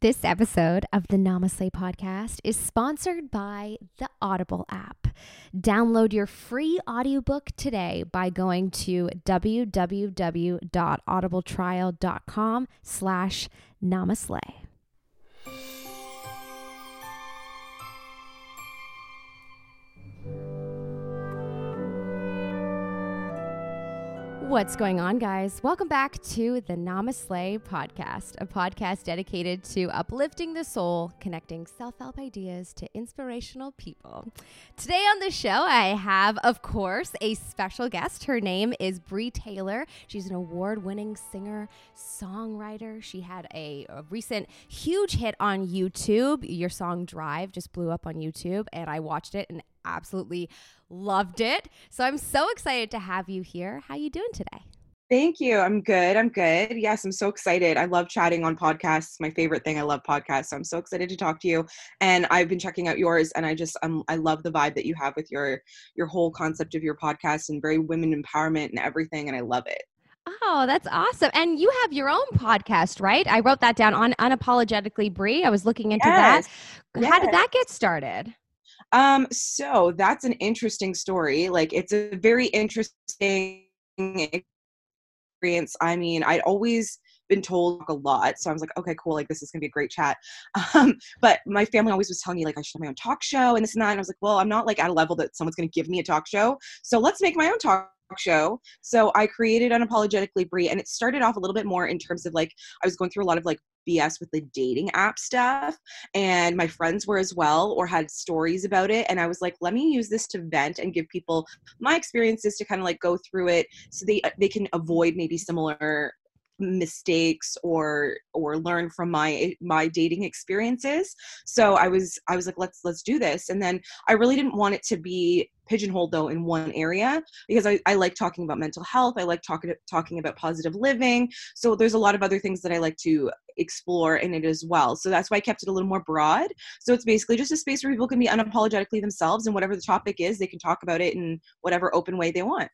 This episode of the NamaSLAY podcast is sponsored by the Audible app. Download your free audiobook today by going to www.audibletrial.com slash NamaSLAY. What's going on, guys? Welcome back to the NamaSLAY podcast, a podcast dedicated to uplifting the soul, connecting self help ideas to inspirational people. Today on the show, I have, of course, a special guest. Her name is Bree Taylor. She's an award winning singer, songwriter. She had a, a recent huge hit on YouTube. Your song Drive just blew up on YouTube, and I watched it and absolutely loved it. So I'm so excited to have you here. How are you doing today? Thank you. I'm good. I'm good. Yes, I'm so excited. I love chatting on podcasts. My favorite thing. I love podcasts. So I'm so excited to talk to you. And I've been checking out yours and I just um I love the vibe that you have with your your whole concept of your podcast and very women empowerment and everything and I love it. Oh, that's awesome. And you have your own podcast, right? I wrote that down on Unapologetically Bree. I was looking into yes. that. How yes. did that get started? Um, so that's an interesting story. Like it's a very interesting experience. I mean, I'd always been told a lot. So I was like, okay, cool. Like this is gonna be a great chat. Um, but my family always was telling me like I should have my own talk show and this and that. And I was like, well, I'm not like at a level that someone's gonna give me a talk show. So let's make my own talk show. So I created Unapologetically Bree, and it started off a little bit more in terms of like I was going through a lot of like BS with the dating app stuff, and my friends were as well or had stories about it. And I was like, let me use this to vent and give people my experiences to kind of like go through it so they uh, they can avoid maybe similar mistakes or or learn from my my dating experiences. So i was i was like let's let's do this. And then i really didn't want it to be pigeonholed though in one area because I, I like talking about mental health. I like talking talking about positive living. So there's a lot of other things that i like to explore in it as well. So that's why i kept it a little more broad. So it's basically just a space where people can be unapologetically themselves and whatever the topic is they can talk about it in whatever open way they want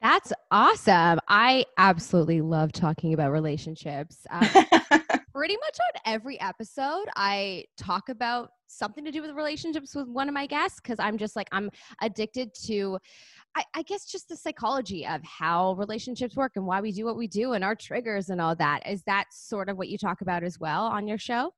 that's awesome. I absolutely love talking about relationships. Um, pretty much on every episode, I talk about something to do with relationships with one of my guests because I'm just like, I'm addicted to, I, I, guess, just the psychology of how relationships work and why we do what we do and our triggers and all that. Is that sort of what you talk about as well on your show?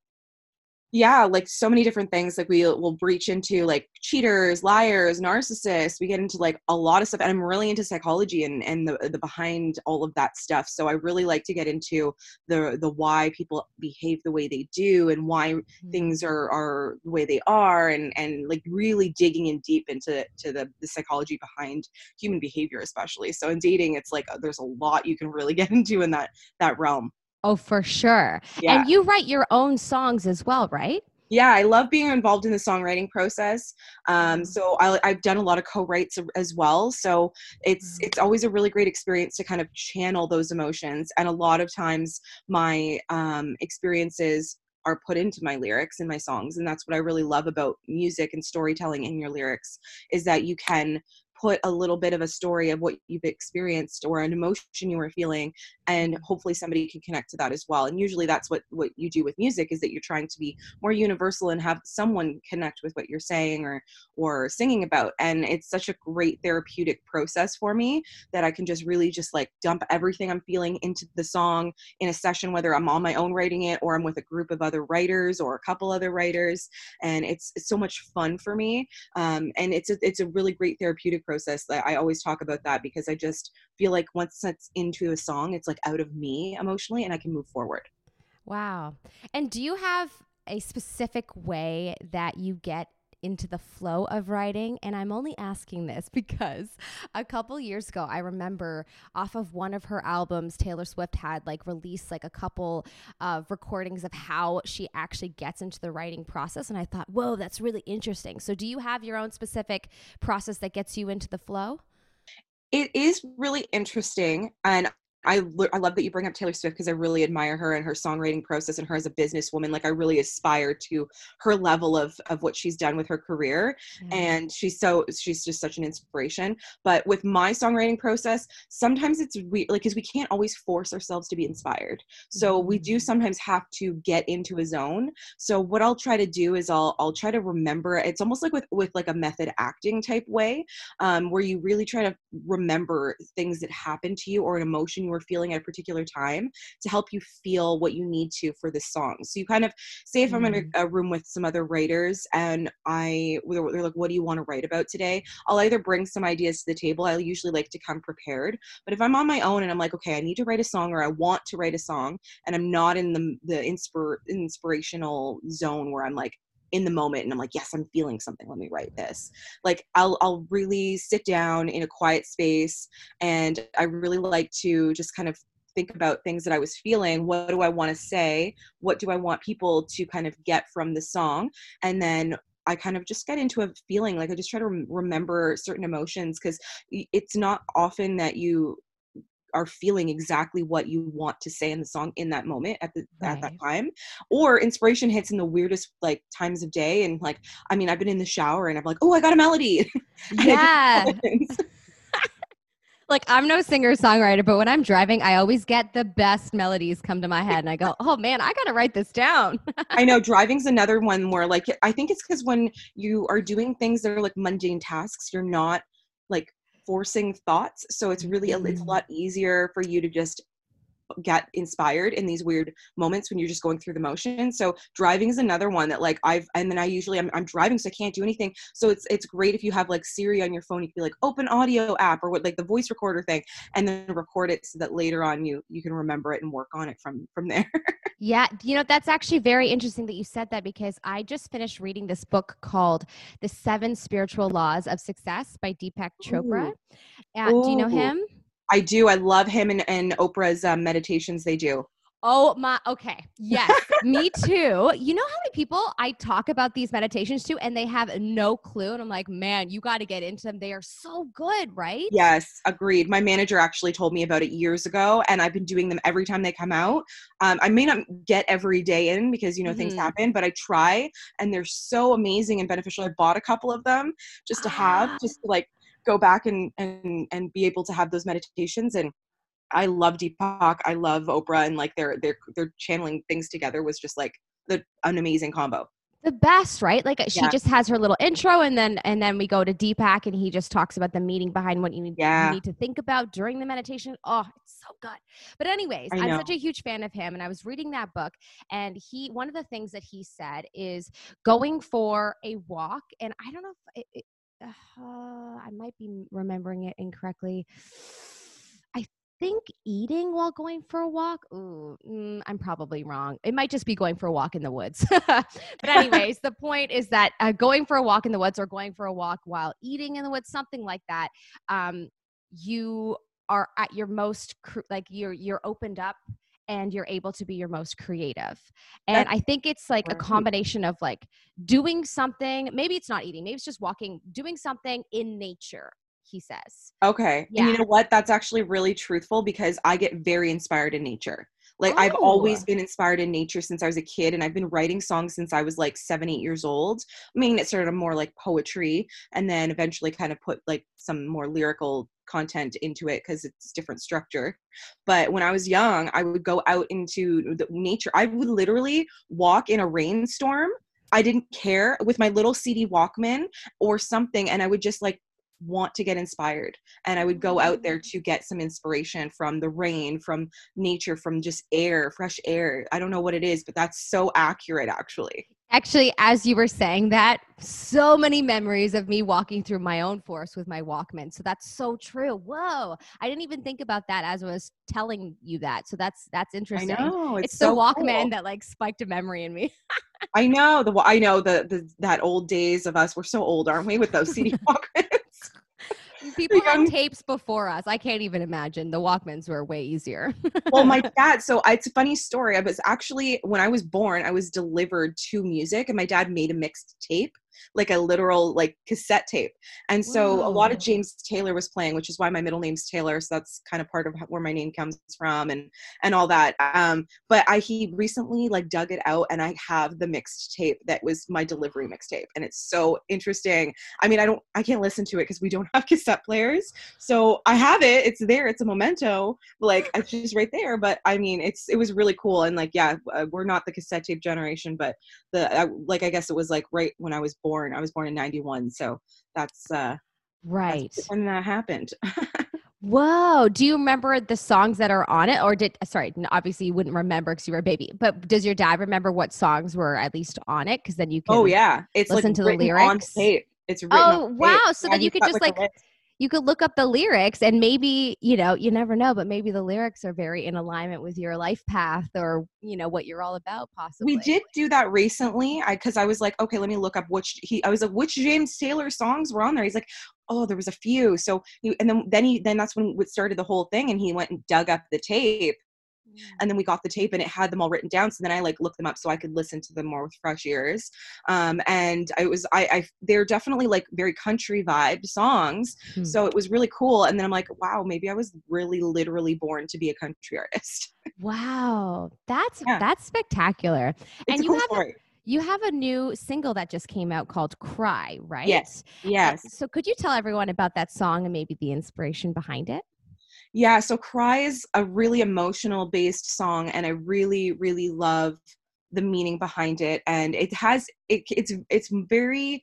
Yeah like so many different things like we will breach into like cheaters liars narcissists we get into like a lot of stuff and i'm really into psychology and and the, the behind all of that stuff so i really like to get into the the why people behave the way they do and why mm-hmm. things are are the way they are and and like really digging in deep into to the, the psychology behind human behavior especially so in dating it's like uh, there's a lot you can really get into in that that realm Oh, for sure. Yeah. And you write your own songs as well, right? Yeah, I love being involved in the songwriting process. Um, mm-hmm. so I, have done a lot of co-writes as well. So it's mm-hmm. it's always a really great experience to kind of channel those emotions. And a lot of times, my um, experiences are put into my lyrics and my songs and that's what i really love about music and storytelling in your lyrics is that you can put a little bit of a story of what you've experienced or an emotion you were feeling and hopefully somebody can connect to that as well. And usually that's what what you do with music is that you're trying to be more universal and have someone connect with what you're saying or or singing about. And it's such a great therapeutic process for me that i can just really just like dump everything i'm feeling into the song in a session whether i'm on my own writing it or i'm with a group of other writers or a couple other writers. And it's, it's so much fun for me. Um, and it's a, it's a really great therapeutic process that I always talk about that because I just feel like once it's into a song, it's like out of me emotionally and I can move forward. Wow. And do you have a specific way that you get into the flow of writing. And I'm only asking this because a couple years ago, I remember off of one of her albums, Taylor Swift had like released like a couple of recordings of how she actually gets into the writing process. And I thought, whoa, that's really interesting. So, do you have your own specific process that gets you into the flow? It is really interesting. And I, I love that you bring up Taylor Swift because I really admire her and her songwriting process and her as a businesswoman. Like I really aspire to her level of of what she's done with her career, yeah. and she's so she's just such an inspiration. But with my songwriting process, sometimes it's we like because we can't always force ourselves to be inspired. So we do mm-hmm. sometimes have to get into a zone. So what I'll try to do is I'll I'll try to remember. It's almost like with with like a method acting type way, um, where you really try to remember things that happened to you or an emotion you were feeling at a particular time to help you feel what you need to for this song. So you kind of say if. I'm in a, mm. a, room with some other writers and I they're like, what do you want to write about today? I'll either bring some ideas to the table. I usually like to come prepared. But if I'm on my own and I'm like, okay, I need to write a song or I want to write a song and I'm not in the the inspir- inspirational zone where I'm like in the moment and I'm like, yes, I'm feeling something. Let me write this. Like I'll I'll really sit down in a quiet space and I really like to just kind of think about things that I was feeling. What do I want to say? What do I want people to kind of get from the song? And then I kind of just get into a feeling like I just try to remember certain emotions because it's not often that you are feeling exactly what you want to say in the song in that moment at the right. at that time or inspiration hits in the weirdest like times of day and like i mean i've been in the shower and i'm like oh i got a melody. Yeah. like i'm no singer songwriter but when i'm driving i always get the best melodies come to my head and i go oh man i gotta write this down. I know driving's another one where like i think it's because when you are doing things that are like mundane tasks you're not like forcing thoughts so it's really mm-hmm. it's a mm. lot easier for you to just get inspired in these weird moments when you're just going through the motion. So driving is another one that like I've and then I usually I'm, I'm driving so I can't do anything. So it's it's great if you have like Siri on your phone. You can be like open audio app or what like the voice recorder thing, and then record it so that later on you you can remember it and work on it from from there. yeah, you know that's actually very interesting that you said that because I just finished reading this book called The Seven Spiritual Laws of Success by Deepak Chopra. Uh, do you know him? I do. I love him and, and Oprah's um, meditations they do. Oh my, okay. Yes, me too. You know how many people I talk about these meditations to and they have no clue? And I'm like, man, you got to get into them. They are so good, right? Yes, agreed. My manager actually told me about it years ago and I've been doing them every time they come out. Um, I may not get every day in because, you know, mm-hmm. things happen, but I try and they're so amazing and beneficial. I bought a couple of them just to have, ah. just to like go back and and and be able to have those meditations and I love Deepak. I love Oprah, and like they're they're they're channeling things together was just like the an amazing combo. The best, right? Like she yeah. just has her little intro, and then and then we go to Deepak, and he just talks about the meaning behind what you need, yeah. you need to think about during the meditation. Oh, it's so good. But anyways, I'm such a huge fan of him, and I was reading that book, and he one of the things that he said is going for a walk, and I don't know if it, uh, I might be remembering it incorrectly. I think eating while going for a walk. Ooh, mm, I'm probably wrong. It might just be going for a walk in the woods. but anyways, the point is that uh, going for a walk in the woods or going for a walk while eating in the woods, something like that, um, you are at your most cr- like you're you're opened up and you're able to be your most creative. And That's I think it's like a combination of like doing something, maybe it's not eating, maybe it's just walking, doing something in nature, he says. Okay. Yeah. And you know what? That's actually really truthful because I get very inspired in nature. Like oh. I've always been inspired in nature since I was a kid and I've been writing songs since I was like 7 8 years old. I mean it started more like poetry and then eventually kind of put like some more lyrical content into it because it's different structure. But when I was young, I would go out into the nature. I would literally walk in a rainstorm. I didn't care with my little CD Walkman or something, and I would just like want to get inspired and i would go out there mm. to get some inspiration from the rain from nature from just air fresh air i don't know what it is but that's so accurate actually Actually, as you were saying that, so many memories of me walking through my own forest with my Walkman. So that's so true. Whoa. I didn't even think about that as I was telling you that. So that's that's interesting. I know. It's, it's so the Walkman cool. that like spiked a memory in me. I know the I know the, the that old days of us. We're so old, aren't we, with those CD Walkmans? People had tapes before us. I can't even imagine. The Walkmans were way easier. well, my dad, so it's a funny story. I was actually, when I was born, I was delivered to music and my dad made a mixed tape like a literal like cassette tape. And so a lot of James Taylor was playing, which is why my middle name's Taylor. So that's kind of part of where my name comes from and and all that. Um, but I he recently like dug it out and I have the mixed tape that was my delivery mixtape. And it's so interesting. I mean, I don't I can't listen to it because we don't have cassette players. So I have it. It's there. It's a memento. Like it's just right there. But I mean, it's it was really cool. And like, yeah, uh, we're not the cassette tape generation, but the I, like I guess it was like right when I was born. I was born in '91, so that's uh Right. that's when that happened. Whoa. Do you remember the songs that are on it? Or did, sorry, obviously you wouldn't remember because you were a baby, but does your dad remember what songs were at least on it? Because then you can. oh yeah, it's listen like to the written on lyrics? tape. It's written. Oh, wow. So then you could just, like, list. You could look up the lyrics and maybe, you know, you never know, but maybe the lyrics are very in alignment with your life path or, you know, what you're all about, possibly. we did do that recently. I because I was like, okay, let me look up which he. I was like, which James Taylor songs were on there? He's like, oh, there was a few. So he, and then then he then that's when it started the whole thing, and he went and dug up the tape, and then we got the tape and it had them all written down so then i like looked them up so i could listen to them more with fresh ears um, and i was I, I they're definitely like very country vibe songs Hmm. so it was really cool and then i'm like wow maybe i was really literally born to be a country artist Wow. That's, Yeah. that's spectacular. it's And you cool have. You have a new single that just came out called Cry, right? Yes. Uh, yes So could you tell everyone about that song and maybe the inspiration behind it? Yeah, so Cry is a really emotional based song and I really really love the meaning behind it and it has it, it's it's very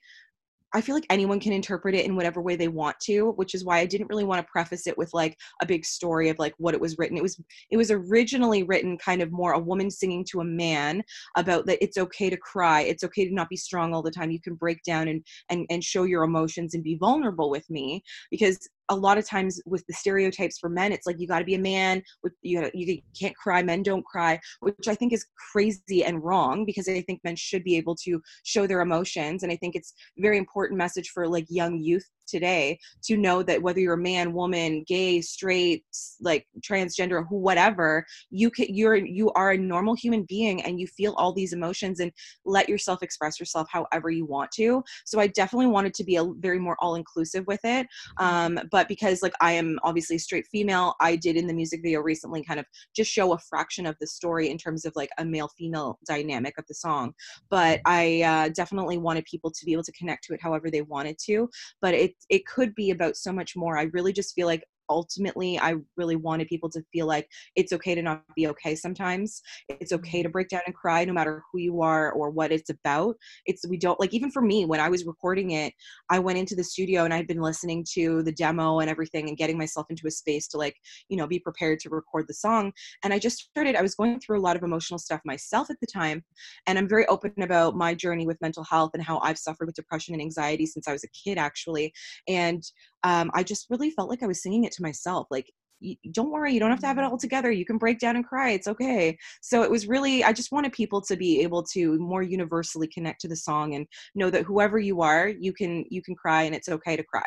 I feel like anyone can interpret it in whatever way they want to, which is why I didn't really want to preface it with like a big story of like what it was written. It was it was originally written kind of more a woman singing to a man about that it's okay to cry, it's okay to not be strong all the time. You can break down and and and show your emotions and be vulnerable with me because a lot of times with the stereotypes for men it's like you got to be a man you gotta, you can't cry men don't cry which i think is crazy and wrong because i think men should be able to show their emotions and i think it's a very important message for like young youth today to know that whether you're a man woman gay straight like transgender who whatever you can you're you are a normal human being and you feel all these emotions and let yourself express yourself however you want to. So i definitely wanted to be a very more all inclusive with it um, but because like i am obviously straight female i did in the music video recently kind of just show a fraction of the story in terms of like a male female dynamic of the song. But i uh, definitely wanted people to be able to connect to it however they wanted to but it it could be about so much more. I really just feel like ultimately i really wanted people to feel like it's okay to not be okay sometimes it's okay mm-hmm. to break down and cry no matter who you are or what it's about it's we don't like even for me when i was recording it I went into the studio and I'd been listening to the demo and everything and getting myself into a space to like, you know, be prepared to record the song. And I just started, I was going through a lot of emotional stuff myself at the time. And I'm very open about my journey with mental health and how I've suffered with depression and anxiety since I was a kid, actually. And um, I just really felt like I was singing it to myself. Like, don't worry, you don't have to have it all together. You can break down and cry. It's okay. So it was really, I just wanted people to be able to more universally connect to the song and know that whoever you are you can you can cry and it's okay to cry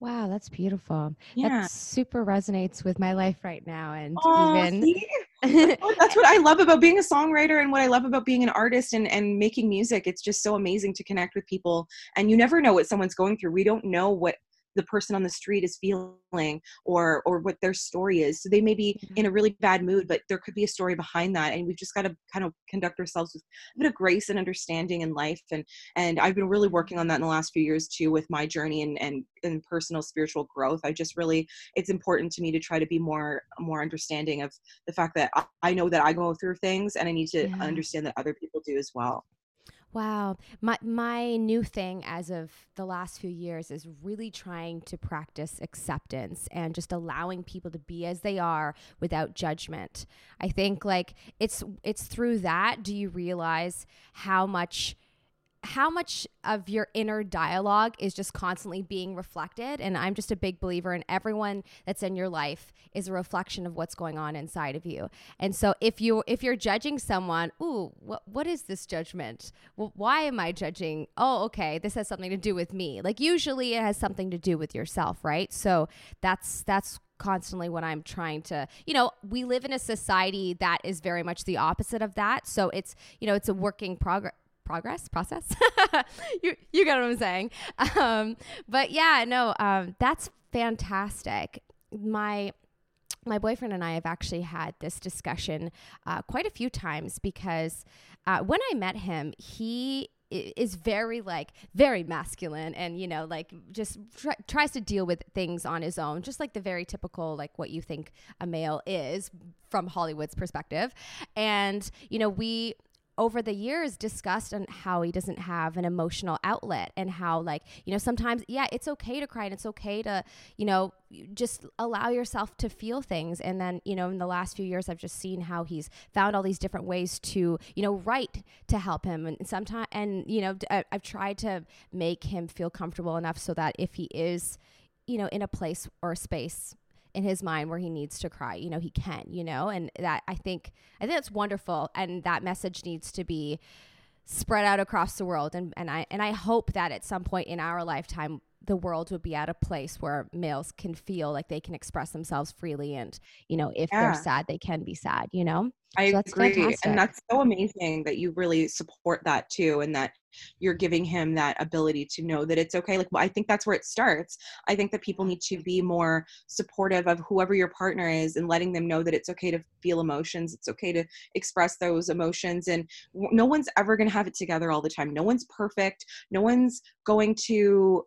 Wow, that's beautiful. yeah That super resonates with my life right now. And even that's what i love about being a songwriter and what i love about being an artist and, and making music it's just so amazing to connect with people and you never know what someone's going through we don't know what the person on the street is feeling or or what their story is so they may be mm-hmm. in a really bad mood but there could be a story behind that and we've just got to kind of conduct ourselves with a bit of grace and understanding in life and and i've been really mm-hmm. working on that in the last few years too with my journey and and, and personal spiritual growth i just really it's important to me to try to be more more understanding of the fact that I, I know that I go through things and I need to Yeah. understand that other people do as well. Wow. My my new thing as of the last few years is really trying to practice acceptance and just allowing people to be as they are without judgment. I think like it's it's through that do you realize how much how much of your inner dialogue is just constantly being reflected and i'm just a big believer in everyone that's in your life is a reflection of what's going on inside of you. And so if you if you're judging someone ooh what what is this judgment? Well, why am i judging? Oh okay this has something to do with me. Like usually it has something to do with yourself right? So that's that's constantly when I'm trying to, you know, we live in a society that is very much the opposite of that. So it's, you know, it's a working progress progress process. you you get what I'm saying. Um, but yeah, no, um, that's fantastic. My my boyfriend and I have actually had this discussion uh, quite a few times because uh, when I met him, he is very like very masculine and you know like just try, tries to deal with things on his own just like the very typical like what you think a male is from hollywood's perspective and you know we over the years discussed on how he doesn't have an emotional outlet and how like you know sometimes yeah it's okay to cry and it's okay to you know just allow yourself to feel things. And then you know in the last few years i've just seen how he's found all these different ways to you know write to help him. And sometimes and you know i've tried to make him feel comfortable enough so that if he is you know in a place or a space in his mind where he needs to cry you know he can you know? And that i think i think that's wonderful. And that message needs to be spread out across the world. And, and i and i hope that at some point in our lifetime the world would be at a place where males can feel like they can express themselves freely and you know if yeah. they're sad they can be sad you know i so agree fantastic. and that's so amazing that you really support that too and that you're giving him that ability to know that it's okay like well, i think that's where it starts i think that people need to be more supportive of whoever your partner is and letting them know that it's okay to feel emotions it's okay to express those emotions and no one's ever going to have it together all the time no one's perfect no one's going to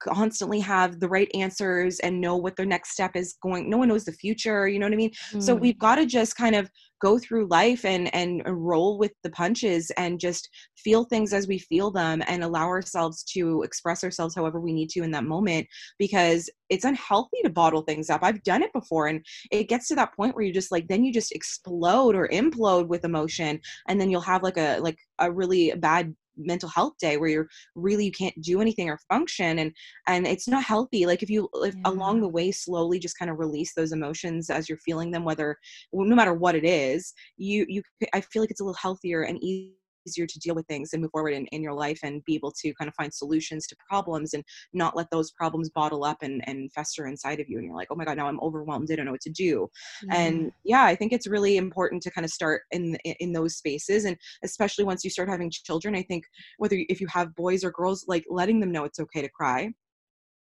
constantly have the right answers and know what their next step is going no one knows the future you know what i mean mm. so we've got to just kind of go through life and and roll with the punches and just feel things as we feel them and allow ourselves to express ourselves however we need to in that moment because it's unhealthy to bottle things up i've done it before and it gets to that point where you just like then you just explode or implode with emotion and then you'll have like a like a really bad mental health day where you're really you can't do anything or function and and it's not healthy like if you if yeah. along the way slowly just kind of release those emotions as you're feeling them whether no matter what it is you you i feel like it's a little healthier and easier easier to deal with things and move forward in, in your life and be able to kind of find solutions to problems and not let those problems bottle up and, and fester inside of you. And you're like, oh my God, now I'm overwhelmed. I don't know what to do. Mm-hmm. And yeah, I think it's really important to kind of start in, in those spaces. And especially once you start having children, I think whether if you have boys or girls, like letting them know it's okay to cry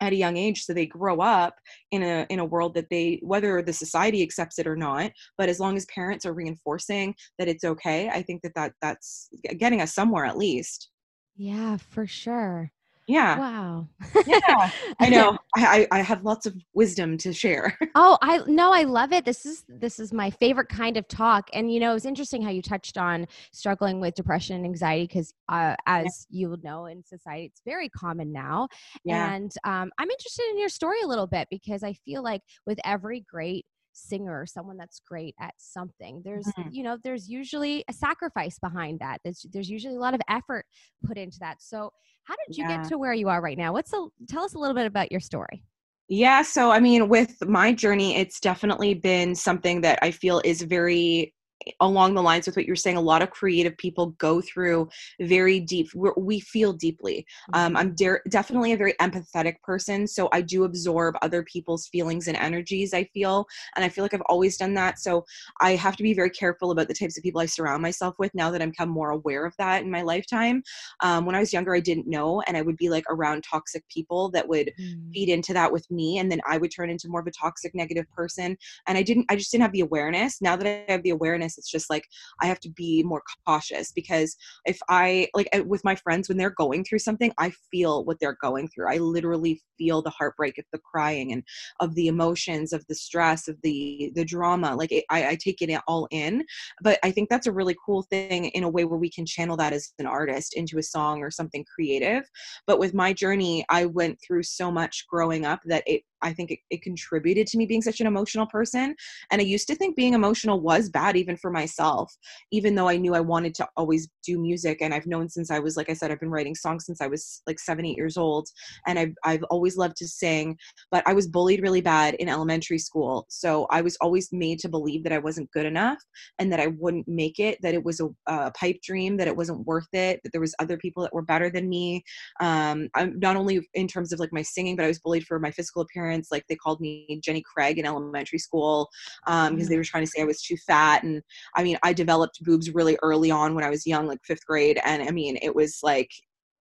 at a young age so they grow up in a in a world that they whether the society accepts it or not but as long as parents are reinforcing that it's okay i think that, that that's getting us somewhere at least. Yeah for sure yeah. Wow. yeah. I know. I, I have lots of wisdom to share. oh, I no, I love it. This is this is my favorite kind of talk. And you know, it's interesting how you touched on struggling with depression and anxiety because uh, as yeah. you know in society, it's very common now. Yeah. And um, I'm interested in your story a little bit because I feel like with every great singer someone that's great at something there's mm-hmm. you know there's usually a sacrifice behind that there's there's usually a lot of effort put into that so how did you yeah. get to where you are right now what's the tell us a little bit about your story yeah so i mean with my journey it's definitely been something that i feel is very along the lines with what you're saying a lot of creative people go through very deep we feel deeply. Um, i'm de- definitely a very empathetic person so i do absorb other people's feelings and energies i feel and i feel like i've always done that so i have to be very careful about the types of people i surround myself with now that i'm become more aware of that in my lifetime. Um, when i was younger i didn't know and i would be like around toxic people that would mm. feed into that with me and then i would turn into more of a toxic negative person and i didn't i just didn't have the awareness. Now that i have the awareness it's just like i have to be more cautious because if i like with my friends when they're going through something i feel what they're going through. I literally feel the heartbreak of the crying and of the emotions of the stress of the the drama like it, I, I take it all in. But i think that's a really cool thing in a way where we can channel that as an artist into a song or something creative. But with my journey i went through so much growing up that it I think it, it, contributed to me being such an emotional person. And I used to think being emotional was bad, even for myself, even though I knew I wanted to always do music. And I've known since I was, like I said, I've been writing songs since I was like seven, eight years old. And I've, I've always loved to sing, but I was bullied really bad in elementary school. So I was always made to believe that I wasn't good enough and that I wouldn't make it, that it was a, a pipe dream, that it wasn't worth it, that there was other people that were better than me. Um, I'm not only in terms of like my singing, but I was bullied for my physical appearance like they called me jenny craig in elementary school because um, mm-hmm. they mm. were trying to say i was too fat and I mean, I developed boobs really early on when I was young, like fifth grade. And I mean, it was like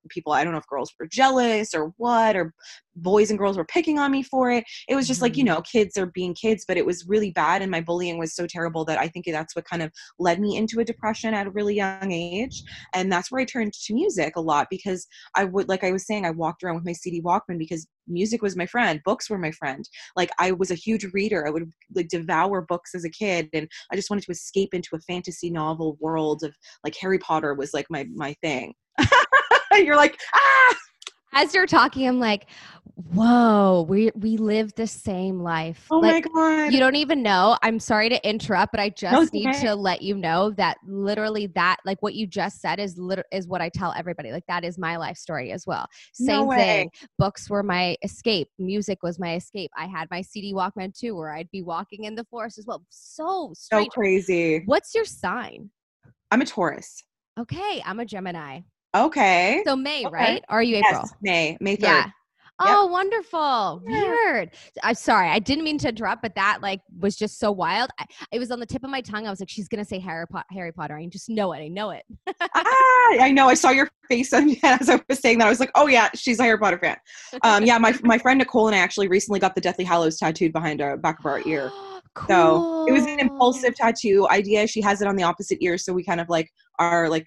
people i don't know if girls were jealous or what or boys and girls were picking on me for it it was just mm-hmm. like you mm-hmm. know kids are being kids but it was really bad and my bullying was so terrible that i think that's what kind of led me into a depression at a really young age and that's where i turned to music a lot because i would like i was saying i walked around with my cd walkman because music was my friend books were my friend like i was a huge reader i would like devour books as a kid and i just wanted to escape into a fantasy novel world of like harry potter was like my my thing you're like, ah. As you're talking, I'm like, whoa, we we live the same life. Oh like, my god. You don't even know. I'm sorry to interrupt, but I just no, need okay. to let you know that literally that like what you just said is lit- is what I tell everybody. Like that is my life story as well. Same no thing. Books were my escape. Music was my escape. I had my CD Walkman too, where I'd be walking in the forest as well. So strange. So crazy. What's your sign? I'm a Taurus. Okay, I'm a Gemini. Okay. So May, okay. right? Or are you April? Yes, May, May 3rd. Yeah. Oh, yep. wonderful. Yeah. Weird. I'm sorry. I didn't mean to interrupt, but that like was just so wild. I, it was on the tip of my tongue. I was like, she's going to say Harry, po- Harry Potter. I just know it. I know it. ah, I know. I saw your face as I was saying that. I was like, oh yeah, she's a Harry Potter fan. Um, yeah, my, my friend Nicole and I actually recently got the Deathly Hallows tattooed behind our back of our ear. Cool. So it was an impulsive tattoo idea. She has it on the opposite ear. So we kind of like are like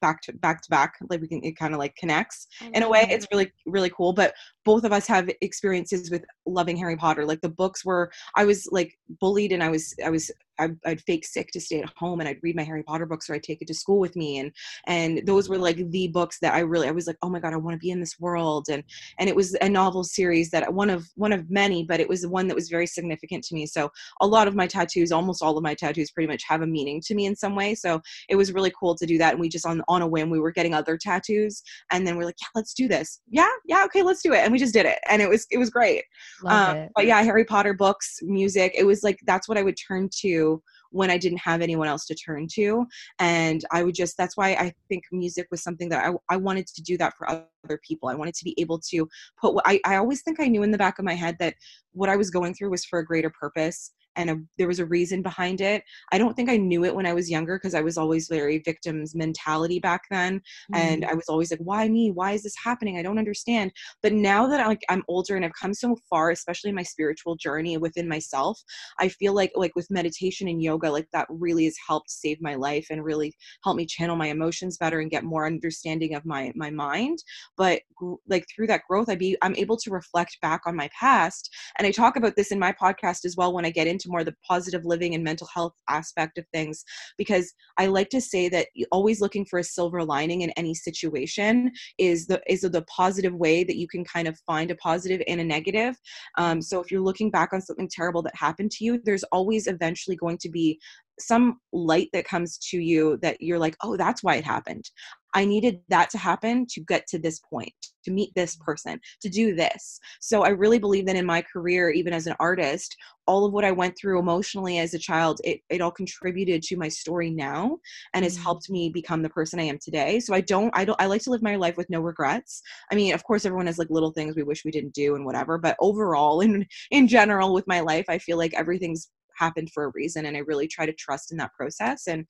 back to back to back like we can it kind of like connects. In a way it's mm-hmm. really really cool but both of us have experiences with loving harry potter. Like the books were i was like bullied and i was i was I'd, fake sick to stay at home and I'd read my Harry Potter books or I'd take it to school with me and and those were like the books that I really I was like oh my god I want to be in this world and and it was a novel series that one of one of many but it was the one that was very significant to me so a lot of my tattoos almost all of my tattoos pretty much have a meaning to me in some way so it was really cool to do that and we just on on a whim we were getting other tattoos and then we're like yeah let's do this. Yeah yeah okay let's do it and we just did it and it was it was great. Um, it. but yeah Harry Potter books music it was like that's what I would turn to when I didn't have anyone else to turn to. And I would just, that's why I think music was something that I, I wanted to do that for other people. I wanted to be able to put what I, I always think I knew in the back of my head that what I was going through was for a greater purpose and a, there was a reason behind it. I don't think I knew it when I was younger because I was always very victim's mentality back then, mm-hmm. and I was always like, "Why me? Why is this happening? I don't understand." But now that I'm, like, I'm older and I've come so far, especially in my spiritual journey within myself, I feel like like with meditation and yoga, like that really has helped save my life and really help me channel my emotions better and get more understanding of my my mind. But like through that growth, I be I'm able to reflect back on my past, and I talk about this in my podcast as well when I get into more the positive living and mental health aspect of things because i like to say that always looking for a silver lining in any situation is the is the positive way that you can kind of find a positive and a negative. Um, so if you're looking back on something terrible that happened to you there's always eventually going to be some light that comes to you that you're like, oh, that's why it happened. I needed that to happen to get to this point, to meet this person, to do this. So I really believe that in my career, even as an artist, all of what I went through emotionally as a child, it, it all contributed to my story now and has mm-hmm. helped me become the person I am today. So I don't, I don't, I like to live my life with no regrets. I mean, of course, everyone has like little things we wish we didn't do and whatever, but overall, in in general, with my life, I feel like everything's happened for a reason and i really try to trust in that process and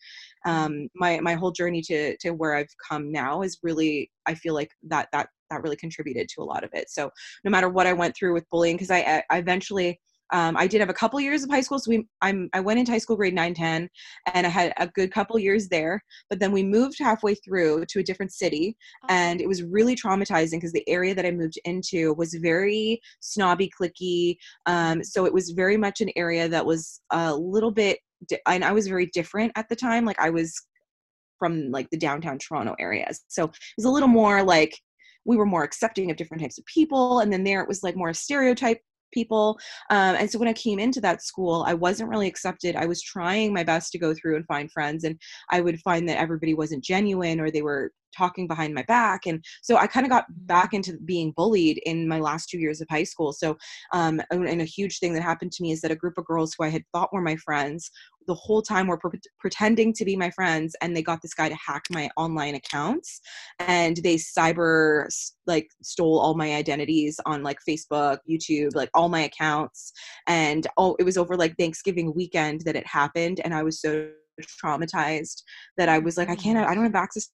um, my my whole journey to to where i've come now is really i feel like that that that really contributed to a lot of it. So no matter what i went through with bullying because I, I eventually um, I did have a couple years of high school. So we, I'm, I went into high school grade 9, 10, and I had a good couple years there. But then we moved halfway through to a different city, and it was really traumatizing because the area that I moved into was very snobby, clicky. Um, so it was very much an area that was a little bit, and I was very different at the time. Like I was from like the downtown Toronto areas. So it was a little more like we were more accepting of different types of people and then there it was like more stereotype people. Um, and so when I came into that school, I wasn't really accepted. I was trying my best to go through and find friends, and I would find that everybody wasn't genuine or they were talking behind my back and so i kind of got back into being bullied in my last two years of high school. So um, and a huge thing that happened to me is that a group of girls who i had thought were my friends the whole time were pre- pretending to be my friends and they got this guy to hack my online accounts and they cyber like stole all my identities on like facebook youtube like all my accounts. And oh it was over like thanksgiving weekend that it happened and i was so traumatized that I was like, I can't, I don't have access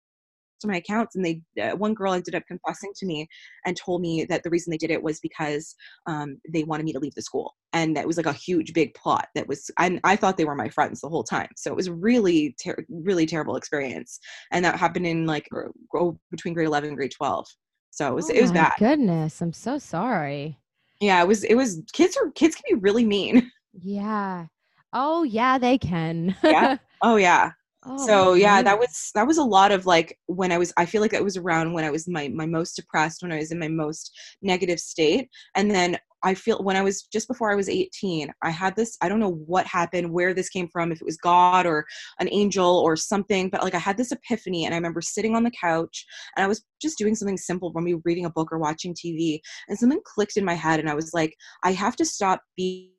to my accounts and they uh, one girl ended up confessing to me and told me that the reason they did it was because um, they wanted me to leave the school. And that was like a huge big plot that was I, I thought they were my friends the whole time. So it was really ter- really terrible experience. And that happened in like go between grade 11 and grade 12 so it was oh it was bad. goodness. I'm so sorry. Yeah it was it was kids are kids can be really mean. Yeah. Oh yeah they can. Yeah. Oh yeah Oh, so yeah. that was that was a lot of like when i was i feel like that was around when i was my my most depressed when i was in my most negative state. And then i feel when i was just before i was 18 i had this i don't know what happened where this came from if it was god or an angel or something but like i had this epiphany and i remember sitting on the couch and i was just doing something simple for me reading a book or watching tv and something clicked in my head and i was like i have to stop being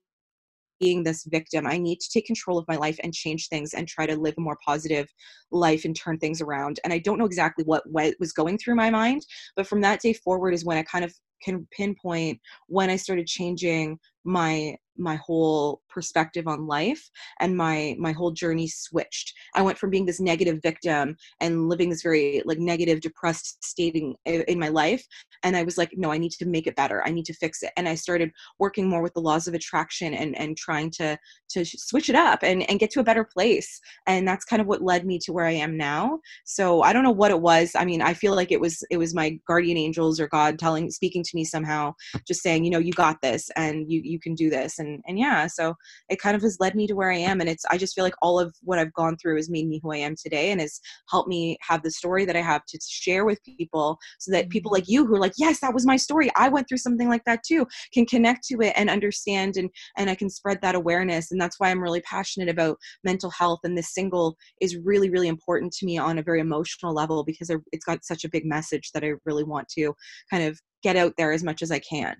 being this victim. I need to take control of my life and change things and try to live a more positive life and turn things around. And I don't know exactly what, what was going through my mind, but from that day forward is when I kind of can pinpoint when I started changing my my whole perspective on life and my my whole journey switched. I went from being this negative victim and living this very like negative depressed state in, in my life and i was like no i need to make it better. I need to fix it. And i started working more with the laws of attraction and and trying to to switch it up and and get to a better place. And that's kind of what led me to where i am now. So i don't know what it was. I mean i feel like it was it was my guardian angels or god telling speaking to me somehow just saying you know you got this and you you can do this. And and yeah so it kind of has led me to where i am and it's i just feel like all of what i've gone through has made me who i am today and has helped me have the story that i have to share with people so that people mm-hmm. like you who are like yes that was my story i went through something like that too can connect to it and understand and and i can spread that awareness and that's why i'm really passionate about mental health and this single is really really important to me on a very emotional level because it's got such a big message that i really want to kind of get out there as much as I can.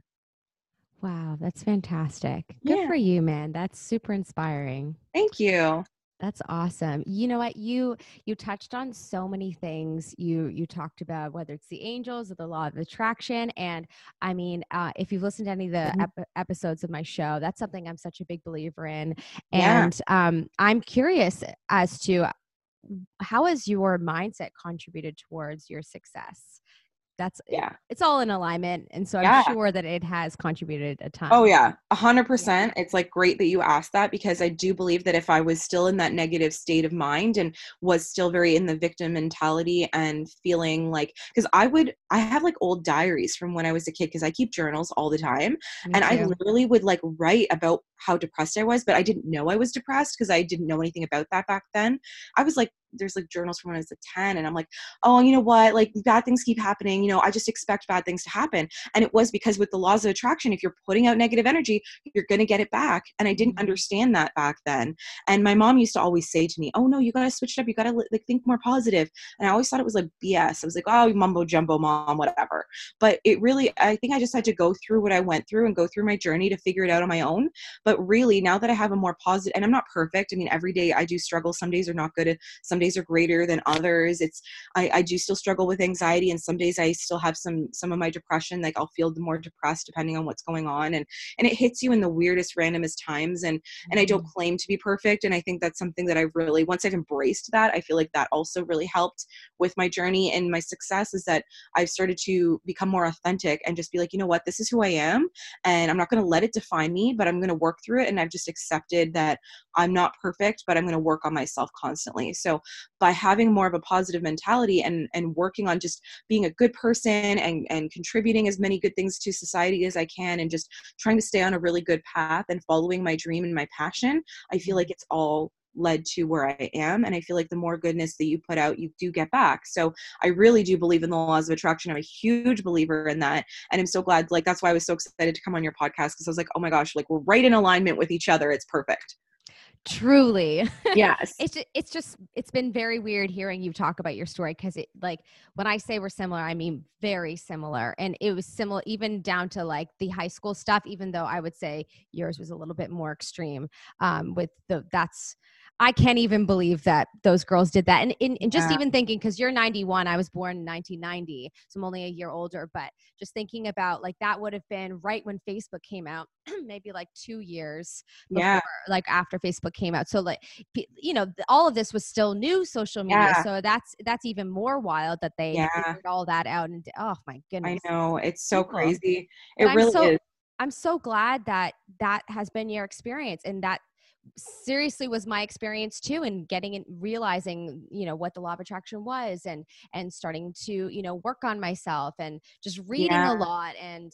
Wow, that's fantastic. Good yeah. for you, man. That's super inspiring. Thank you. That's awesome. You know what? You you touched on so many things. You you talked about whether it's the angels or the law of attraction, and I mean, uh, if you've listened to any of the mm-hmm. ep- episodes of my show, that's something I'm such a big believer in. And yeah. um, I'm curious as to how has your mindset contributed towards your success? That's yeah. it's all in alignment and so i'm yeah. sure that it has contributed a ton. Oh yeah a hundred percent. It's like great that you asked that because i do believe that if i was still in that negative state of mind and was still very in the victim mentality and feeling like because i would i have like old diaries from when i was a kid because i keep journals all the time Me and too. i literally would like write about how depressed i was but i didn't know i was depressed because i didn't know anything about that back then. I was like there's like journals from when I was a 10 and I'm like, oh, you know what? Like bad things keep happening. You know, I just expect bad things to happen. And it was because with the laws of attraction, if you're putting out negative energy, you're going to get it back. And I didn't mm-hmm. understand that back then. And my mom used to always say to me, oh no, you got to switch it up. You got to like think more positive. And I always thought it was like BS. I was like, oh, mumbo jumbo mom, whatever. But it really, I think I just had to go through what I went through and go through my journey to figure it out on my own. But really now that I have a more positive, and I'm not perfect. I mean, every day I do struggle. Some days are not good. Some days days are greater than others. It's I, I do still struggle with anxiety and some days i still have some some of my depression like i'll feel more depressed depending on what's going on and and it hits you in the weirdest randomest times and and i don't mm-hmm. claim to be perfect and i think that's something that i've really once i've embraced that i feel like that also really helped with my journey and my success is that i've started to become more authentic and just be like you know what? This is who i am and i'm not going to let it define me but i'm going to work through it and i've just accepted that i'm not perfect but i'm going to work on myself constantly. So by having more of a positive mentality and and working on just being a good person and and contributing as many good things to society as I can and just trying to stay on a really good path and following my dream and my passion I feel mm-hmm. like it's all led to where I am. And I feel like the more goodness that you put out, you do get back. So I really do believe in the laws of attraction. I'm a huge believer in that. And I'm so glad, like, that's why I was so excited to come on your podcast because I was like, oh my gosh, like, we're right in alignment with each other. It's perfect. Truly. Yes. it's just, it's just it's been very weird hearing you talk about your story cuz it like when I say we're similar I mean very similar and it was similar even down to like the high school stuff even though I would say yours was a little bit more extreme um with the that's I can't even believe that those girls did that. And, and, and just Yeah. even thinking, because you're 91, I was born in 1990, so I'm only a year older, but just thinking about like that would have been right when Facebook came out, maybe like two years before, Yeah. like after Facebook came out. So like, you know, all of this was still new social media. Yeah. So that's, that's even more wild that they Yeah. figured all that out. And oh my goodness. I know. It's so People. crazy. It I'm really so- is. I'm so glad that that has been your experience and that seriously was my experience too and getting and realizing you know what the law of attraction was and and starting to you know work on myself and just reading Yeah. a lot and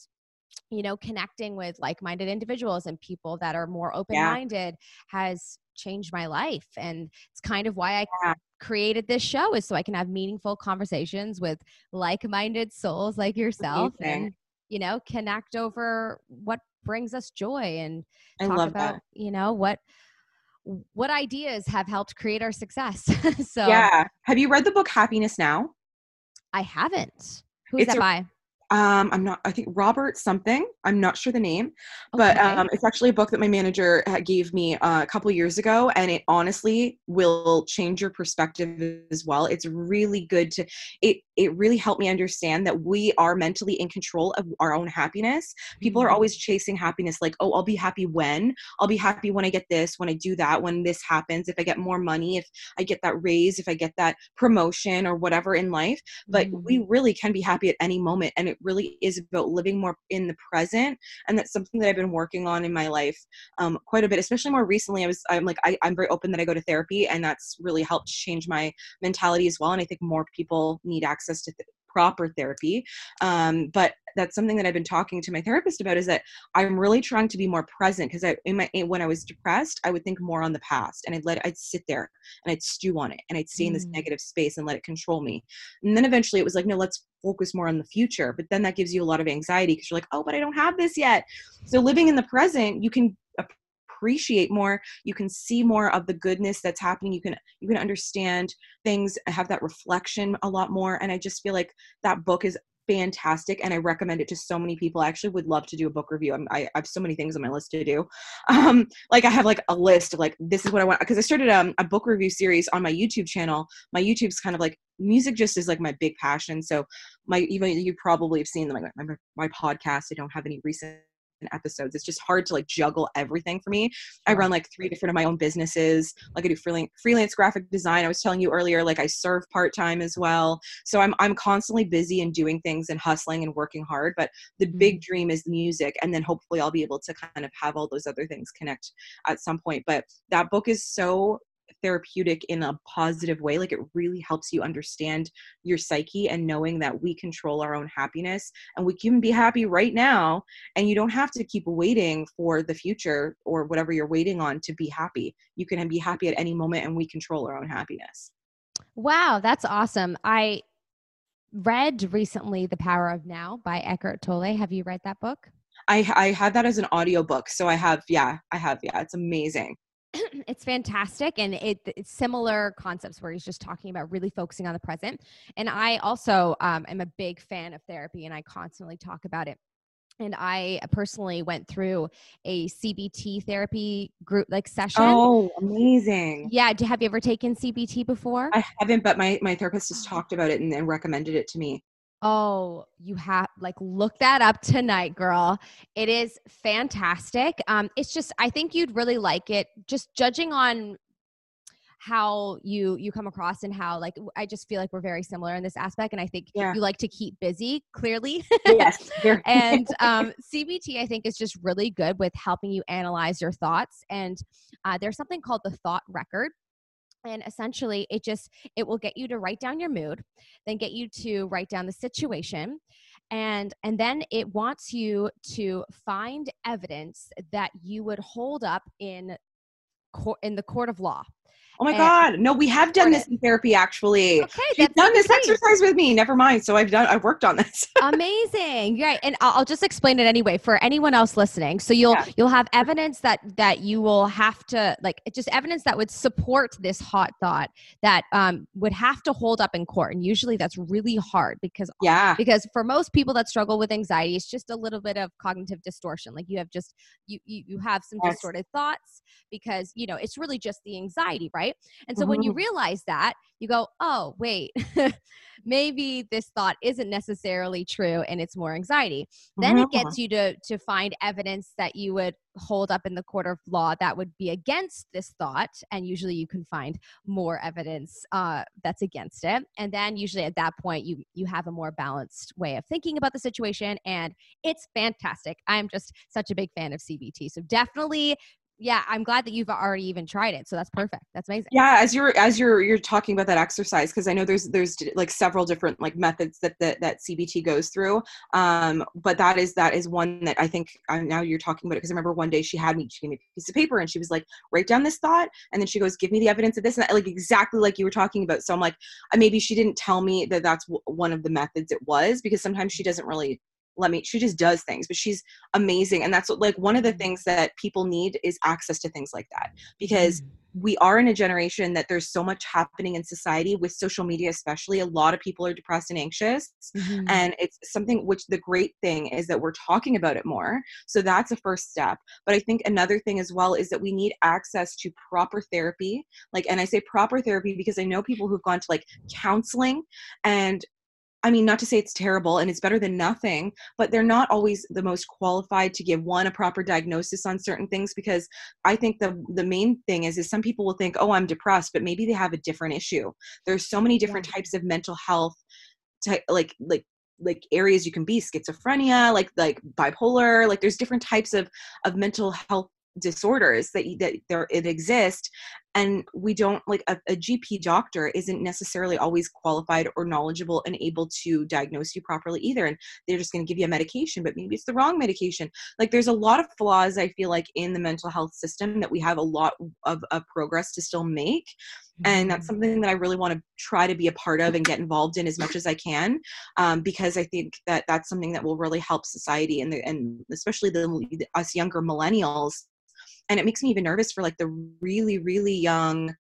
you know connecting with like-minded individuals and people that are more open-minded has changed my life and it's kind of why i Yeah. created this show is so i can have meaningful conversations with like-minded souls like yourself Amazing. and you know connect over what brings us joy and I talk about that. you know what what ideas have helped create our success so Yeah. Have you read the book Happiness Now? i haven't who's It's that a- by Um, I'm not. I think Robert something. I'm not sure the name, but Okay. um, it's actually a book that my manager gave me uh, a couple years ago, and it honestly will change your perspective as well. It's really good to. It it really helped me understand that we are mentally in control of our own happiness. People are Mhm. always chasing happiness, like, oh, I'll be happy when I'll be happy when I get this, when I do that, when this happens, if I get more money, if I get that raise, if I get that promotion or whatever in life but Mhm. we really can be happy at any moment and it really is about living more in the present and that's something that i've been working on in my life um, quite a bit especially more recently i was i'm like I, i'm very open that i go to therapy and that's really helped change my mentality as well and i think more people need access to th- proper therapy um, but that's something that i've been talking to my therapist about is that i'm really trying to be more present because i in my when i was depressed i would think more on the past and i'd let i'd sit there and i'd stew on it and i'd stay in this Mm. negative space and let it control me and then eventually it was like, no, let's focus more on the future. But then that gives you a lot of anxiety because you're like, oh, but I don't have this yet. So living in the present, you can appreciate more you can see more of the goodness that's happening you can you can understand things have that reflection a lot more and i just feel like that book is fantastic and i recommend it to so many people. I actually would love to do a book review I'm, I, I have so many things on my list to do. Um like i have like a list of like this is what i want because i started um, a book review series on my youtube channel. My youtube's kind of like music just is like my big passion so my even you probably have seen like my, my podcast i don't have any recent episodes. It's just hard to like juggle everything for me. I run like three different of my own businesses. Like i do freelance freelance graphic design. I was telling you earlier like i serve part-time as well. So i'm i'm constantly busy and doing things and hustling and working hard but the mm-hmm. big dream is music and then hopefully i'll be able to kind of have all those other things connect at some point. But that book is so therapeutic in a positive way like it really helps you understand your psyche and knowing that we control our own happiness and we can be happy right now and you don't have to keep waiting for the future or whatever you're waiting on to be happy you can be happy at any moment and we control our own happiness Wow, that's awesome. I read recently The Power of Now by Eckhart Tolle. Have you read that book? i i had that as an audiobook so i have yeah i have yeah it's amazing it's fantastic and it, it's similar concepts where he's just talking about really focusing on the present. And i also um, am a big fan of therapy and i constantly talk about it. And i personally went through a cbt therapy group like session. Oh amazing. Yeah have you ever taken cbt before? I haven't but my my therapist has talked about it and, and recommended it to me Oh, you have like look that up tonight, girl. It is fantastic. Um, it's just I think you'd really like it. Just judging on how you you come across and how like I just feel like we're very similar in this aspect, and I think Yeah. you like to keep busy. Clearly, yes and um, CBT I think is just really good with helping you analyze your thoughts. And uh, there's something called the thought record and essentially it just it will get you to write down your mood then get you to write down the situation and and then it wants you to find evidence that you would hold up in court in the court of law Oh my And- god. No, we have done this in therapy actually. Okay, She's done this exercise with me. Never mind. So I've done I've worked on this. amazing right and I'll, I'll just explain it anyway for anyone else listening so you'll Yeah. you'll have evidence that that you will have to like just evidence that would support this hot thought that um would have to hold up in court and usually that's really hard because yeah. because for most people that struggle with anxiety it's just a little bit of cognitive distortion like you have just you you, you have some Yes. distorted thoughts because you know it's really just the anxiety right and so when you Mhm. realize that you go oh wait maybe this thought isn't necessarily true and it's more anxiety. Then it Mhm. gets you to to find evidence that you would hold up in the court of law that would be against this thought and usually you can find more evidence uh, that's against it. And then usually at that point you you have a more balanced way of thinking about the situation and it's fantastic. I'm just such a big fan of cbt so definitely yeah i'm glad that you've already even tried it so that's perfect that's amazing. Yeah as you're as you're you're talking about that exercise because i know there's there's like several different like methods that that, that cbt goes through um but that is that is one that i think now you're talking about it because i remember one day she had me she gave me a piece of paper and she was like write down this thought and then she goes give me the evidence of this and that, like exactly like you were talking about so i'm like uh, maybe she didn't tell me that that's w- one of the methods it was because sometimes she doesn't really let me she just does things but she's amazing and that's what, like one of the things that people need is access to things like that because we are in a generation that there's so much happening in society with social media especially a lot of people are depressed and anxious Mhm. and it's something which the great thing is that we're talking about it more so that's a first step but i think another thing as well is that we need access to proper therapy like and i say proper therapy because i know people who've gone to like counseling and I mean, not to say it's terrible and it's better than nothing, but they're not always the most qualified to give one a proper diagnosis on certain things because I think the the main thing is is some people will think, "Oh, I'm depressed," but maybe they have a different issue. There's so many different types of mental health ty- like like like areas you can be schizophrenia, like like bipolar, like there's different types of of mental health disorders that that there it exist and we don't like a, a gp doctor isn't necessarily always qualified or knowledgeable and able to diagnose you properly either and they're just going to give you a medication but maybe it's the wrong medication. Like there's a lot of flaws i feel like in the mental health system that we have a lot of, of progress to still make and that's something that i really want to try to be a part of and get involved in as much as i can um, because i think that that's something that will really help society and, the, and especially the us younger millennials and it makes me even nervous for like the really really young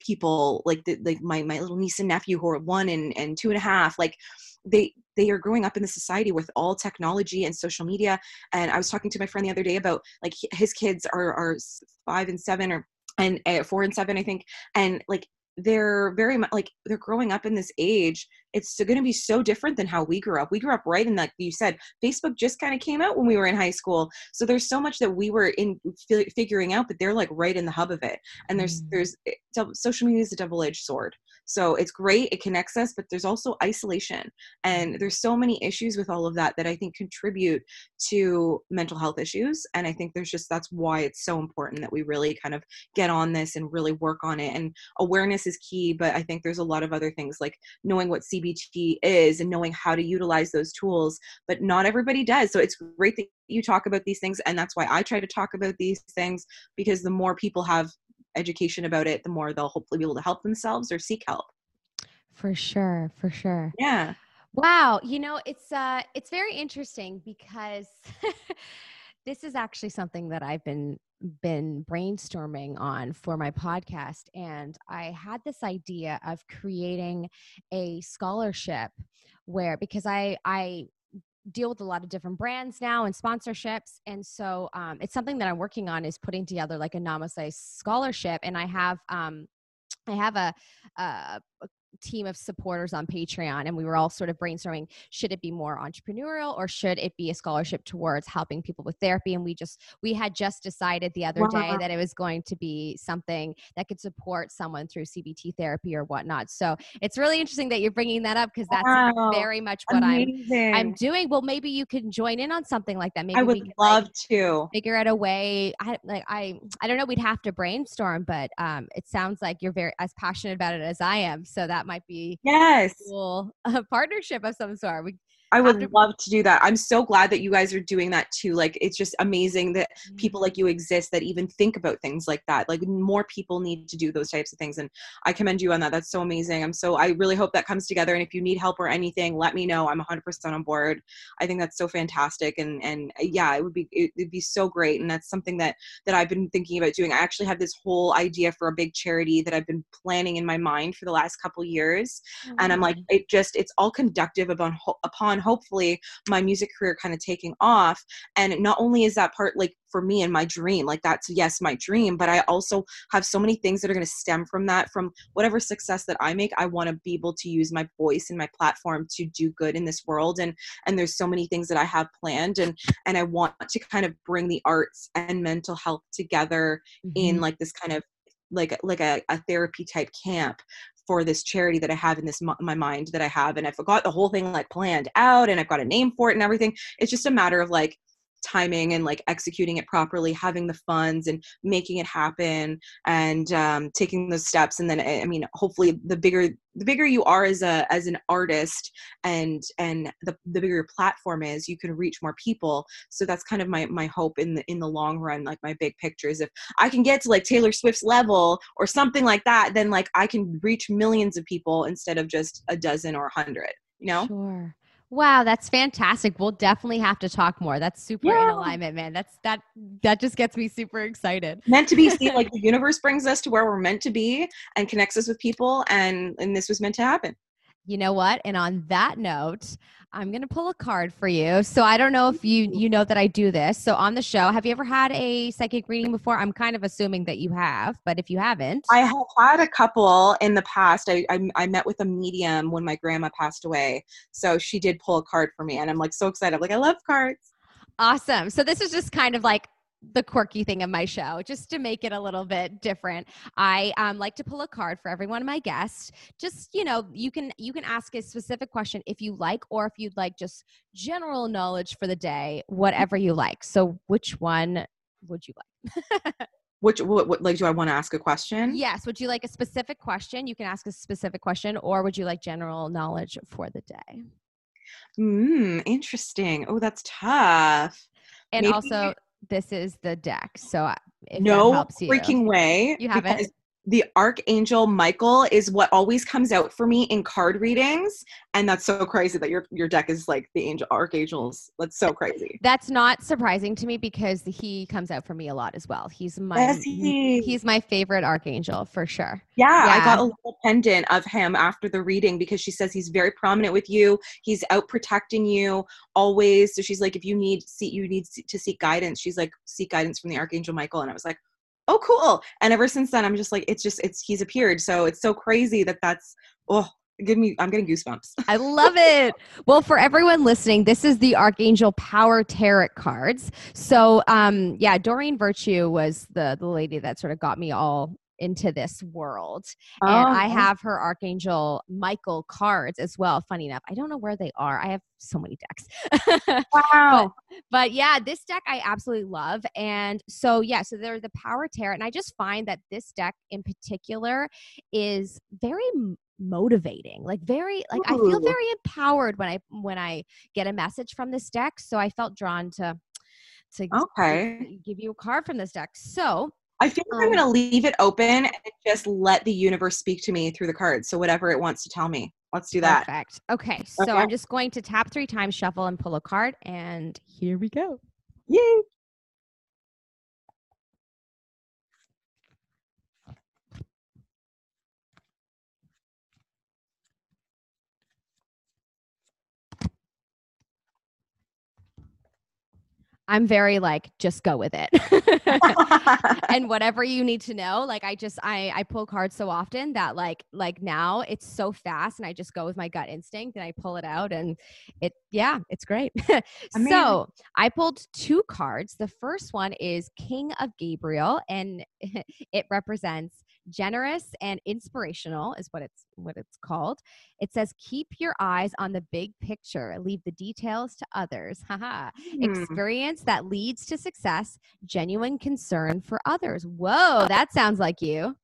people like the like my my little niece and nephew who are one and and two and a half like they they are growing up in the society with all technology and social media and i was talking to my friend the other day about like his kids are are five and seven or and uh, four and seven i think and like they're very much like they're growing up in this age it's going to be so different than how we grew up. We grew up right in like you said facebook just kind of came out when we were in high school. So there's so much that we were in fi- figuring out but they're like right in the hub of it. And there's Mm. there's it- social media is a double-edged sword so it's great it connects us but there's also isolation and mm. there's so many issues with all of that that i think contribute to mental health issues and i think there's just that's why it's so important that we really kind of get on this and really work on it and awareness is key but i think there's a lot of other things like knowing what cbt is and knowing how to utilize those tools but not everybody does so it's great that you talk about these things and that's why i try to talk about these things because the more people have education about it the more they'll hopefully be able to help themselves or seek help. For sure for sure. Yeah. Wow, you know, it's uh it's very interesting because this is actually something that I've been been brainstorming on for my podcast and I had this idea of creating a scholarship where because I I deal with a lot of different brands now and sponsorships and so um, it's something that i'm working on is putting together like a NamaSLAY scholarship and i have um, i have a, a, a team of supporters on patreon and we were all sort of brainstorming should it be more entrepreneurial or should it be a scholarship towards helping people with therapy and we just we had just decided the other day that it was going to be something that could support someone through cbt therapy or whatnot so it's really interesting that you're bringing that up because that's Wow. very much what i'm I'm doing. Well, maybe you can join in on something like that. Maybe I we would could, love like, to. figure out a way. I like I I don't know. We'd have to brainstorm, but um, it sounds like you're very as passionate about it as I am. So that might be Yes. a cool uh, partnership of some sort. We I would After- love to do that. I'm so glad that you guys are doing that too. Like it's just amazing that people like you exist that even think about things like that. Like more people need to do those types of things and I commend you on that. That's so amazing. I'm so I really hope that comes together and if you need help or anything, let me know. I'm 100% on board. I think that's so fantastic and and uh, yeah, it would be it would be so great and that's something that that I've been thinking about doing. I actually have this whole idea for a big charity that I've been planning in my mind for the last couple years and i'm like it just it's all conductive upon ho- upon hopefully my music career kind of taking off. And not only is that part like for me and my dream like that's yes my dream but i also have so many things that are going to stem from that. From whatever success that i make i want to be able to use my voice and my platform to do good in this world. And and there's so many things that i have planned and and i want to kind of bring the arts and mental health together in Mhm. like this kind of like like a, a therapy type camp for this charity that I have in this my mind that I have and I've got the whole thing like planned out and I've got a name for it and everything. It's just a matter of like timing and like executing it properly having the funds and making it happen and um, taking those steps. And then I mean hopefully the bigger the bigger you are as a as an artist and and the, the bigger your platform is you can reach more people. So that's kind of my my hope in the in the long run like my big picture is if i can get to like taylor swift's level or something like that then like i can reach millions of people instead of just a dozen or a hundred you know? Sure. Wow, that's fantastic. We'll definitely have to talk more. That's super in alignment, man. That's that that just gets me super excited. meant to be see like the universe brings us to where we're meant to be and connects us with people and and this was meant to happen You know what? And on that note, I'm going to pull a card for you. So I don't know if you you know that I do this. So on the show, have you ever had a psychic reading before? I'm kind of assuming that you have, but if you haven't, I have had a couple in the past. I, I I met with a medium when my grandma passed away, so she did pull a card for me, and I'm like so excited. I'm like I love cards. Awesome. So this is just kind of like the quirky thing of my show, just to make it a little bit different. I um, like to pull a card for every one of my guests. Just you know, you can you can ask a specific question if you like, or if you'd like just general knowledge for the day, whatever you like. So which one would you like? Which what, what like do I want to ask a question? Yes. Would you like a specific question? You can ask a specific question, or would you like general knowledge for the day? Hmm. Interesting. Oh, that's tough. And Maybe- also, this is the deck. So if no helps you. freaking way. You haven't? The archangel Michael is what always comes out for me in card readings, and that's so crazy that your your deck is like the angel archangels. That's so crazy. That's not surprising to me because he comes out for me a lot as well. He's my Does he? he's my favorite archangel for sure. Yeah, I got a little pendant of him after the reading because she says he's very prominent with you. He's out protecting you always. So she's like, if you need see you need to seek guidance, she's like, seek guidance from the archangel Michael. And I was like, oh, cool. And ever since then, I'm just like, it's just it's he's appeared. So it's so crazy that that's oh, give me I'm getting goosebumps. I love it. Well, for everyone listening, this is the Archangel Power Tarot cards. So, um, yeah, Doreen Virtue was the the lady that sort of got me all into this world. And oh, I Oh, have her Archangel Michael cards as well. Funny enough, I don't know where they are. I have so many decks. wow. but yeah, this deck I absolutely love. And so, yeah, so they're the Power Tarot. And I just find that this deck in particular is very motivating like very like i feel very empowered when i when i get a message from this deck so i felt drawn to to to Okay. give you a card from this deck so I feel like I'm Um, gonna leave it open and just let the universe speak to me through the cards. So whatever it wants to tell me. Let's do that. perfect okay so Okay. i'm just going to tap three times shuffle and pull a card and here we go Yay. I'm very like just go with it. And whatever you need to know like i just i i pull cards so often that like like now it's so fast and i just go with my gut instinct and i pull it out and it yeah it's great. So i pulled two cards. The first one is king of gabriel and it represents generous and inspirational is what it's what it's called it says keep your eyes on the big picture leave the details to others haha Hmm. experience that leads to success, genuine concern for others. Whoa, that sounds like you.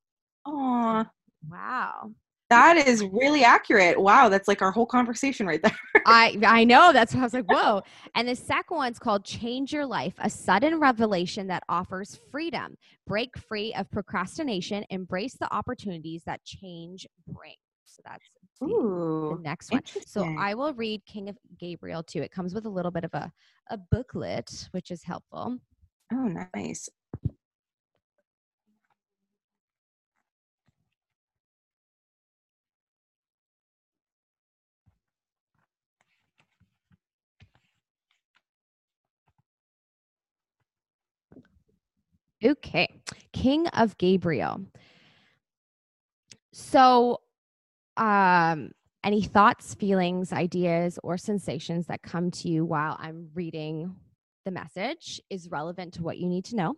Aw. Wow. That is really accurate. Wow, that's like our whole conversation right there. I I know that's why I was like, whoa. And the second one's called Change Your Life, a sudden revelation that offers freedom. Break free of procrastination, embrace the opportunities that change brings. So that's the, Ooh, the next one. So. I will read King of Gabriel too. It comes with a little bit of a, a booklet, which is helpful. Oh, nice. Okay. King of Gabriel. So, um, any thoughts, feelings, ideas, or sensations that come to you while I'm reading the message is relevant to what you need to know.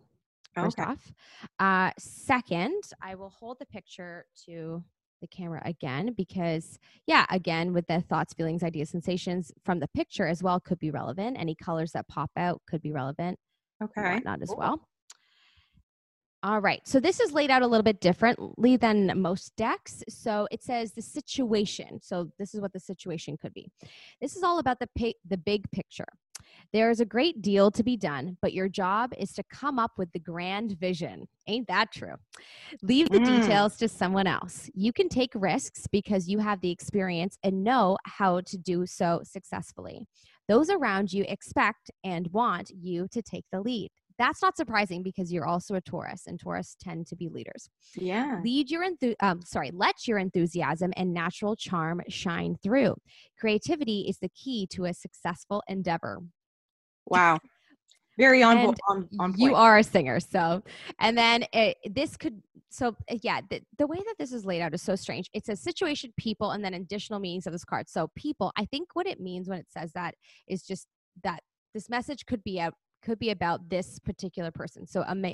First Okay. off, uh, second, I will hold the picture to the camera again because, yeah, again, with the thoughts, feelings, ideas, sensations from the picture as well could be relevant. Any colors that pop out could be relevant Okay. Not as Cool. well. All right. So this is laid out a little bit differently than most decks. So it says the situation. So this is what the situation could be. This is all about the the big picture. There is a great deal to be done, but your job is to come up with the grand vision. Ain't that true? Leave the Mm. details to someone else. You can take risks because you have the experience and know how to do so successfully. Those around you expect and want you to take the lead. That's not surprising because you're also a Taurus, and Taurus tend to be leaders. Yeah. Lead your enthu- um, sorry, let your enthusiasm and natural charm shine through. Creativity is the key to a successful endeavor. Wow. Very on, And on, on point. You are a singer, so and then it, this could so uh, yeah the, the way that this is laid out is so strange. It says situation, people, and then additional meanings of this card. So people, I think what it means when it says that is just that this message could be out could be about this particular person. So a ma-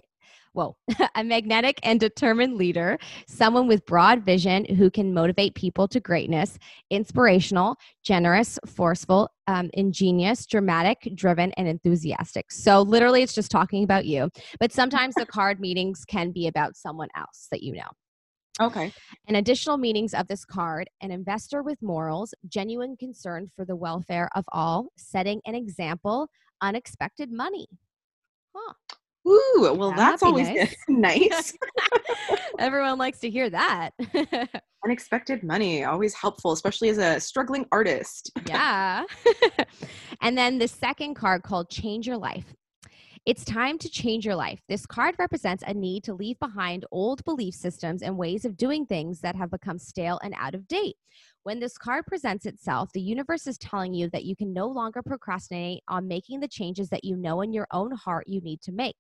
whoa, a magnetic and determined leader, someone with broad vision who can motivate people to greatness, inspirational, generous, forceful, um, ingenious, dramatic, driven, and enthusiastic. So literally, it's just talking about you. But sometimes the card meetings can be about someone else that you know. Okay. And additional meanings of this card an investor with morals, genuine concern for the welfare of all, setting an example, unexpected money. Huh. Ooh, well, That'd that's always nice. nice. Everyone likes to hear that. Unexpected money, always helpful, especially as a struggling artist. yeah. and then the second card called Change Your Life. It's time to change your life. This card represents a need to leave behind old belief systems and ways of doing things that have become stale and out of date. When this card presents itself, the universe is telling you that you can no longer procrastinate on making the changes that you know in your own heart you need to make.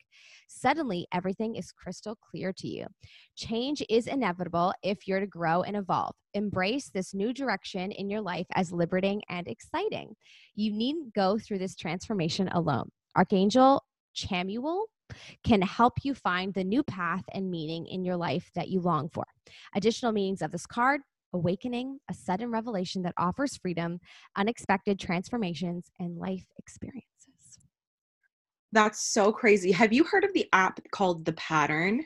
Suddenly, everything is crystal clear to you. Change is inevitable if you're to grow and evolve. Embrace this new direction in your life as liberating and exciting. You needn't go through this transformation alone. Archangel Chamuel can help you find the new path and meaning in your life that you long for. Additional meanings of this card awakening, a sudden revelation that offers freedom, unexpected transformations, and life experiences. That's so crazy. Have you heard of the app called The Pattern?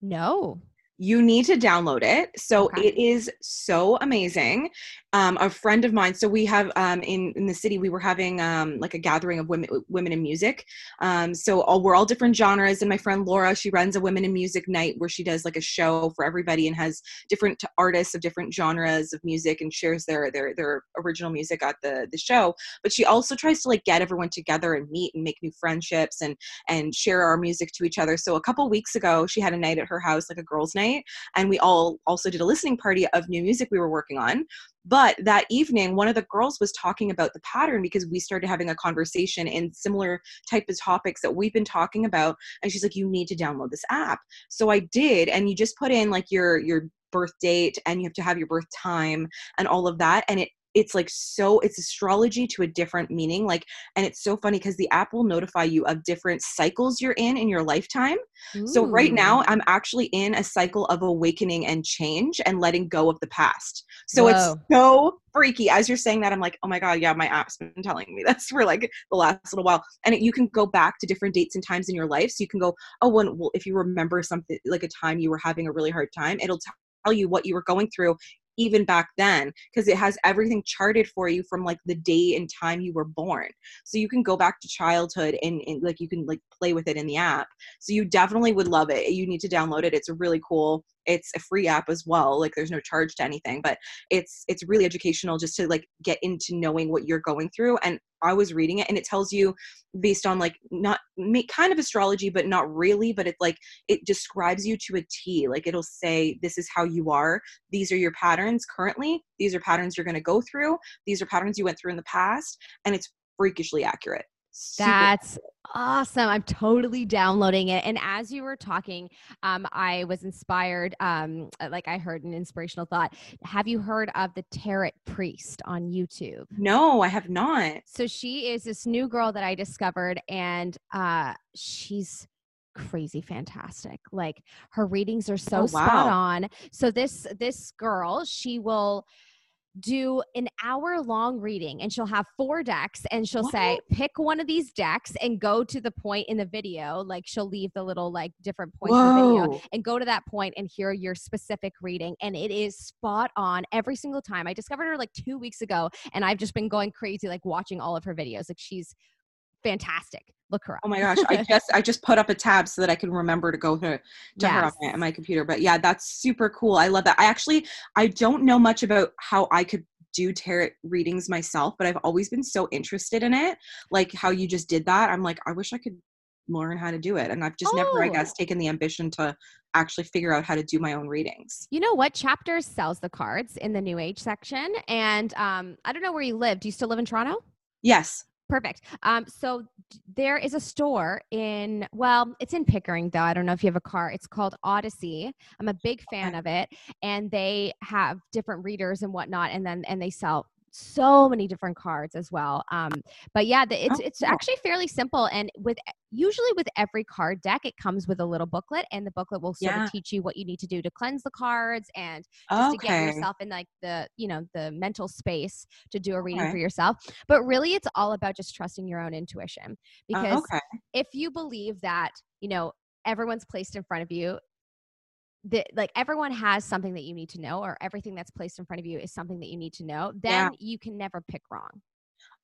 No. You need to download it. So Okay. it is so amazing. Um, a friend of mine. So we have um, in in the city. We were having um, like a gathering of women women in music. Um, so all, we're all different genres. And my friend Laura, she runs a women in music night where she does like a show for everybody and has different artists of different genres of music and shares their their their original music at the the show. But she also tries to like get everyone together and meet and make new friendships and and share our music to each other. So a couple weeks ago, she had a night at her house, like a girls' night, and we all also did a listening party of new music we were working on. But that evening, one of the girls was talking about the pattern because we started having a conversation in similar type of topics that we've been talking about. And she's like, "You need to download this app." So I did, and you just put in like your your birth date, and you have to have your birth time and all of that, and it it's like so it's astrology to a different meaning like and it's so funny because the app will notify you of different cycles you're in in your lifetime so right now mm. I'm actually in a cycle of awakening and change and letting go of the past. So Whoa. it's so freaky. As you're saying that, I'm like, oh my God, yeah, my app's been telling me that's for like the last little while. And it, you can go back to different dates and times in your life. So you can go, oh, when, well, if you remember something like a time you were having a really hard time, it'll tell you what you were going through even back then because it has everything charted for you from like the day and time you were born. So you can go back to childhood and, and, like you can like play with it in the app. So you definitely would love it. You need to download it. It's a really cool it's a free app as well like there's no charge to anything but it's it's really educational just to like get into knowing what you're going through and i was reading it and it tells you based on like not kind of astrology but not really but it's like it describes you to a t like it'll say this is how you are. These are your patterns currently. These are patterns you're going to go through. These are patterns you went through in the past and it's freakishly accurate Super That's awesome. I'm totally downloading it. And as you were talking, um, I was inspired. Um, uh, like I heard an inspirational thought. Have you heard of the Tarot Priest on YouTube? No, I have not. So she is this new girl that I discovered, and uh, she's crazy fantastic like her readings are so oh, wow. spot on so this this girl she will do an hour long reading and she'll have four decks and she'll what? say pick one of these decks and go to the point in the video like she'll leave the little like different points Whoa. in the video and go to that point and hear your specific reading and it is spot on every single time i discovered her like two weeks ago and i've just been going crazy like watching all of her videos like she's fantastic look her up. Oh my gosh, I just I just put up a tab so that I can remember to go to, to yes. her on my, on my computer. But yeah, that's super cool. I love that. I actually I don't know much about how I could do tarot readings myself, but I've always been so interested in it. Like how you just did that. I'm like, I wish I could learn how to do it. And I've just oh. never, I guess, oh. taken the ambition to actually figure out how to do my own readings. You know what? Chapters sells the cards in the New Age section. And um, I don't know where you live. Do you still live in Toronto? Yes. Perfect. Um, so there is a store in, well, it's in Pickering though. I don't know if you have a car. It's called Odyssey. I'm a big fan of it, and they have different readers and whatnot, and then and they sell so many different cards as well. Um, but yeah, the, it's oh, it's actually fairly simple. And with usually with every card deck, it comes with a little booklet, and the booklet will sort yeah. of teach you what you need to do to cleanse the cards and just okay. to get yourself in like the you know the mental space to do a reading okay. for yourself. But really, it's all about just trusting your own intuition uh, because uh, okay. if you believe that you know everyone's placed in front of you that like everyone has something that you need to know or everything that's placed in front of you is something that you need to know then yeah. you can never pick wrong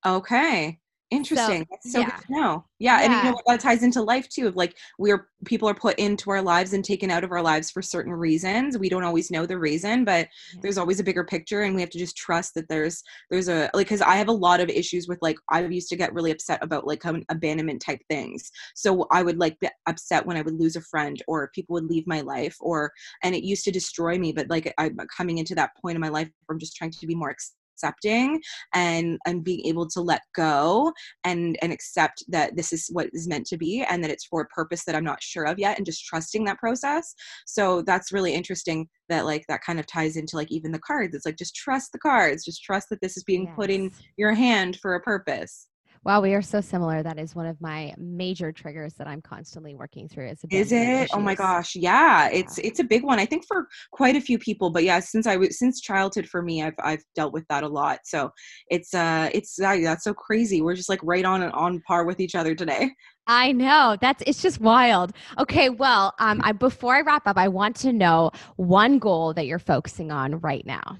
okay Interesting. So, That's so yeah. good to know. Yeah, yeah. and you know that ties into life too. Of like we're people are put into our lives and taken out of our lives for certain reasons. We don't always know the reason, but yeah. there's always a bigger picture, and we have to just trust that there's there's a like because I have a lot of issues with like I used to get really upset about like abandonment type things. So I would like be upset when I would lose a friend or people would leave my life or and it used to destroy me. But like I'm coming into that point in my life where I'm just trying to be more accepting and and being able to let go and and accept that this is what is meant to be and that it's for a purpose that I'm not sure of yet and just trusting that process. So that's really interesting that like that kind of ties into like even the cards. It's like just trust the cards, just trust that this is being yes. put in your hand for a purpose. Wow, we are so similar. That is one of my major triggers that I'm constantly working through. Is, is it? Issues. Oh my gosh, yeah. It's yeah. it's a big one. I think for quite a few people, but yeah, since I was since childhood for me, I've I've dealt with that a lot. So it's uh it's that's so crazy. We're just like right on and on par with each other today. I know that's it's just wild. Okay, well, um, I, before I wrap up, I want to know one goal that you're focusing on right now.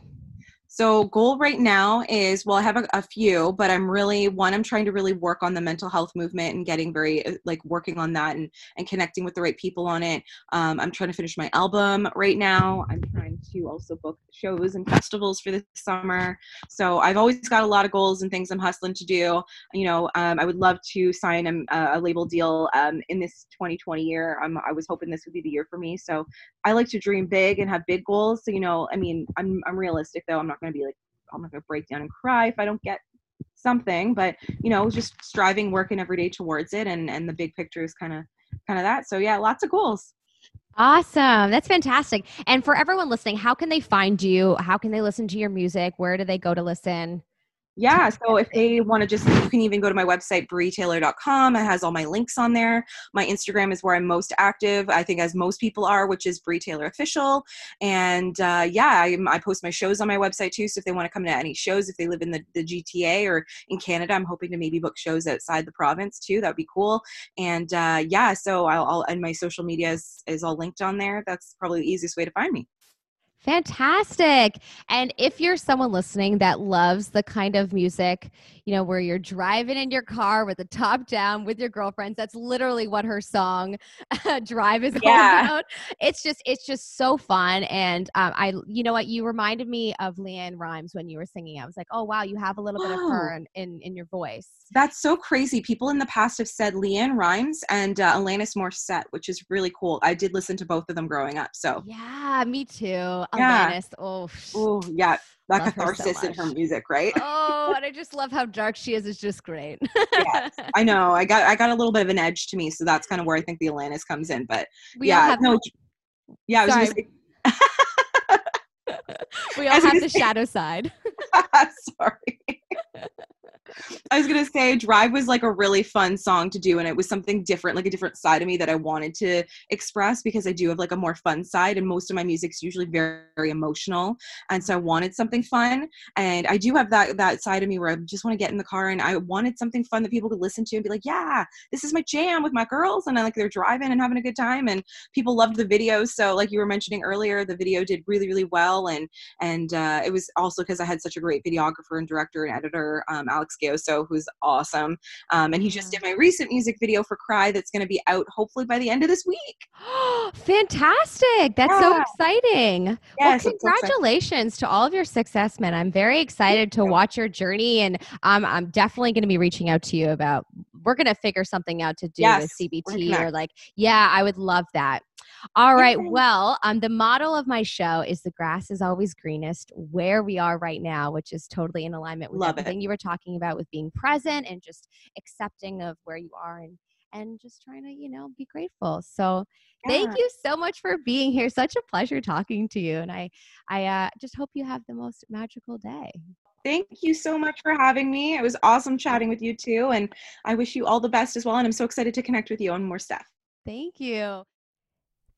So, goal right now is well, I have a, a, few, but I'm really one. I'm trying to really work on the mental health movement and getting very uh, like working on that and and connecting with the right people on it. Um, I'm trying to finish my album right now. I'm trying to also book shows and festivals for the summer. So I've always got a lot of goals and things I'm hustling to do. You know, um, I would love to sign a, a label deal um, in this 2020 year. I'm, I was hoping this would be the year for me. So I like to dream big and have big goals. So you know, I mean, I'm I'm realistic though. I'm not going to be like I'm not going to break down and cry if I don't get something. But you know, just striving, working every day towards it, and and the big picture is kind of kind of that. So yeah, lots of goals. Awesome. That's fantastic. And for everyone listening, how can they find you? How can they listen to your music? Where do they go to listen? Yeah so if they want to just you can even go to my website breetaylor.com it has all my links on there. My instagram is where i'm most active i think as most people are which is Bree Taylor official. And uh, yeah I, I, post my shows on my website too so if they want to come to any shows if they live in the, the gta or in canada i'm hoping to maybe book shows outside the province too that would be cool. And uh, yeah so I'll, I'll and my social media is, is all linked on there that's probably the easiest way to find me Fantastic. And if you're someone listening that loves the kind of music, you know, where you're driving in your car with the top down with your girlfriends, that's literally what her song Drive is yeah. all about. It's just it's just so fun and um, I you know what, you reminded me of LeAnn Rimes when you were singing. I was like, "Oh wow, you have a little bit of her in, in, in your voice." That's so crazy. People in the past have said LeAnn Rimes and uh, Alanis Morissette, which is really cool. I did listen to both of them growing up. So Yeah, me too. Yeah. Alanis. Oh, oh yeah. That catharsis so in her music, right? Oh, and I just love how dark she is. It's just great. yes, I know. I got I got a little bit of an edge to me, so that's kind of where I think the Alanis comes in. But we yeah, no, yeah, I was Sorry. we all have the say, shadow side. Sorry. I was gonna say Drive was like a really fun song to do, and it was something different, like a different side of me that I wanted to express because I do have like a more fun side, and most of my music's usually very, very emotional, and so I wanted something fun, and I do have that that side of me where I just want to get in the car and I wanted something fun that people could listen to and be like, yeah, this is my jam with my girls, and I like they're driving and having a good time, and people loved the video. So like you were mentioning earlier, the video did really really well, and and uh, it was also because I had such a great videographer and director and editor, um, Alex Gioso, who's awesome. Um, and he just did my recent music video for Cry that's going to be out hopefully by the end of this week. Oh, fantastic. That's yeah. so exciting. Yes, well, congratulations to all of your success, man. I'm very excited to watch your journey. And um, I'm definitely going to be reaching out to you about, we're going to figure something out to do yes, with CBT or like, yeah, I would love that. All right. Well, um, the model of my show is the grass is always greenest where we are right now, which is totally in alignment with Love everything it. you were talking about with being present and just accepting of where you are and and just trying to, you know, be grateful. So yeah. thank you so much for being here. Such a pleasure talking to you. And I I uh, just hope you have the most magical day. Thank you so much for having me. It was awesome chatting with you too. And I wish you all the best as well. And I'm so excited to connect with you on more stuff. Thank you.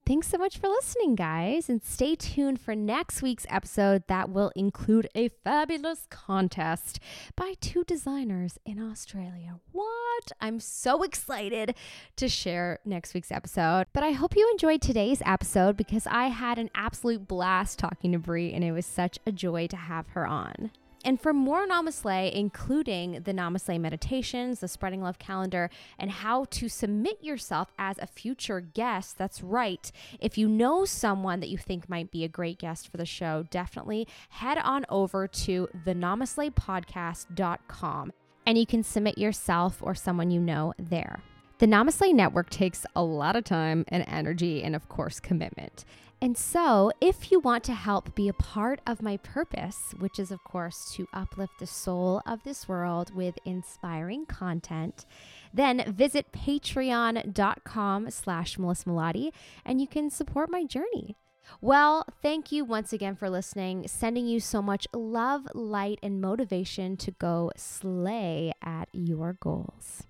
Thanks so much for listening, guys, and stay tuned for next week's episode that will include a fabulous contest by two designers in Australia. What? I'm so excited to share next week's episode. But I hope you enjoyed today's episode because I had an absolute blast talking to Bree, and it was such a joy to have her on. And for more NamaSLAY, including the NamaSLAY meditations, the Spreading Love calendar, and how to submit yourself as a future guest, that's right. If you know someone that you think might be a great guest for the show, definitely head on over to thenamaslaypodcast.com and you can submit yourself or someone you know there. The NamaSLAY Network takes a lot of time and energy and, of course, commitment. And so, if you want to help be a part of my purpose, which is, of course, to uplift the soul of this world with inspiring content, then visit patreon.com slash Melissa Melottey and you can support my journey. Well, thank you once again for listening. Sending you so much love, light, and motivation to go slay at your goals.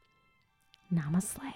Namaste.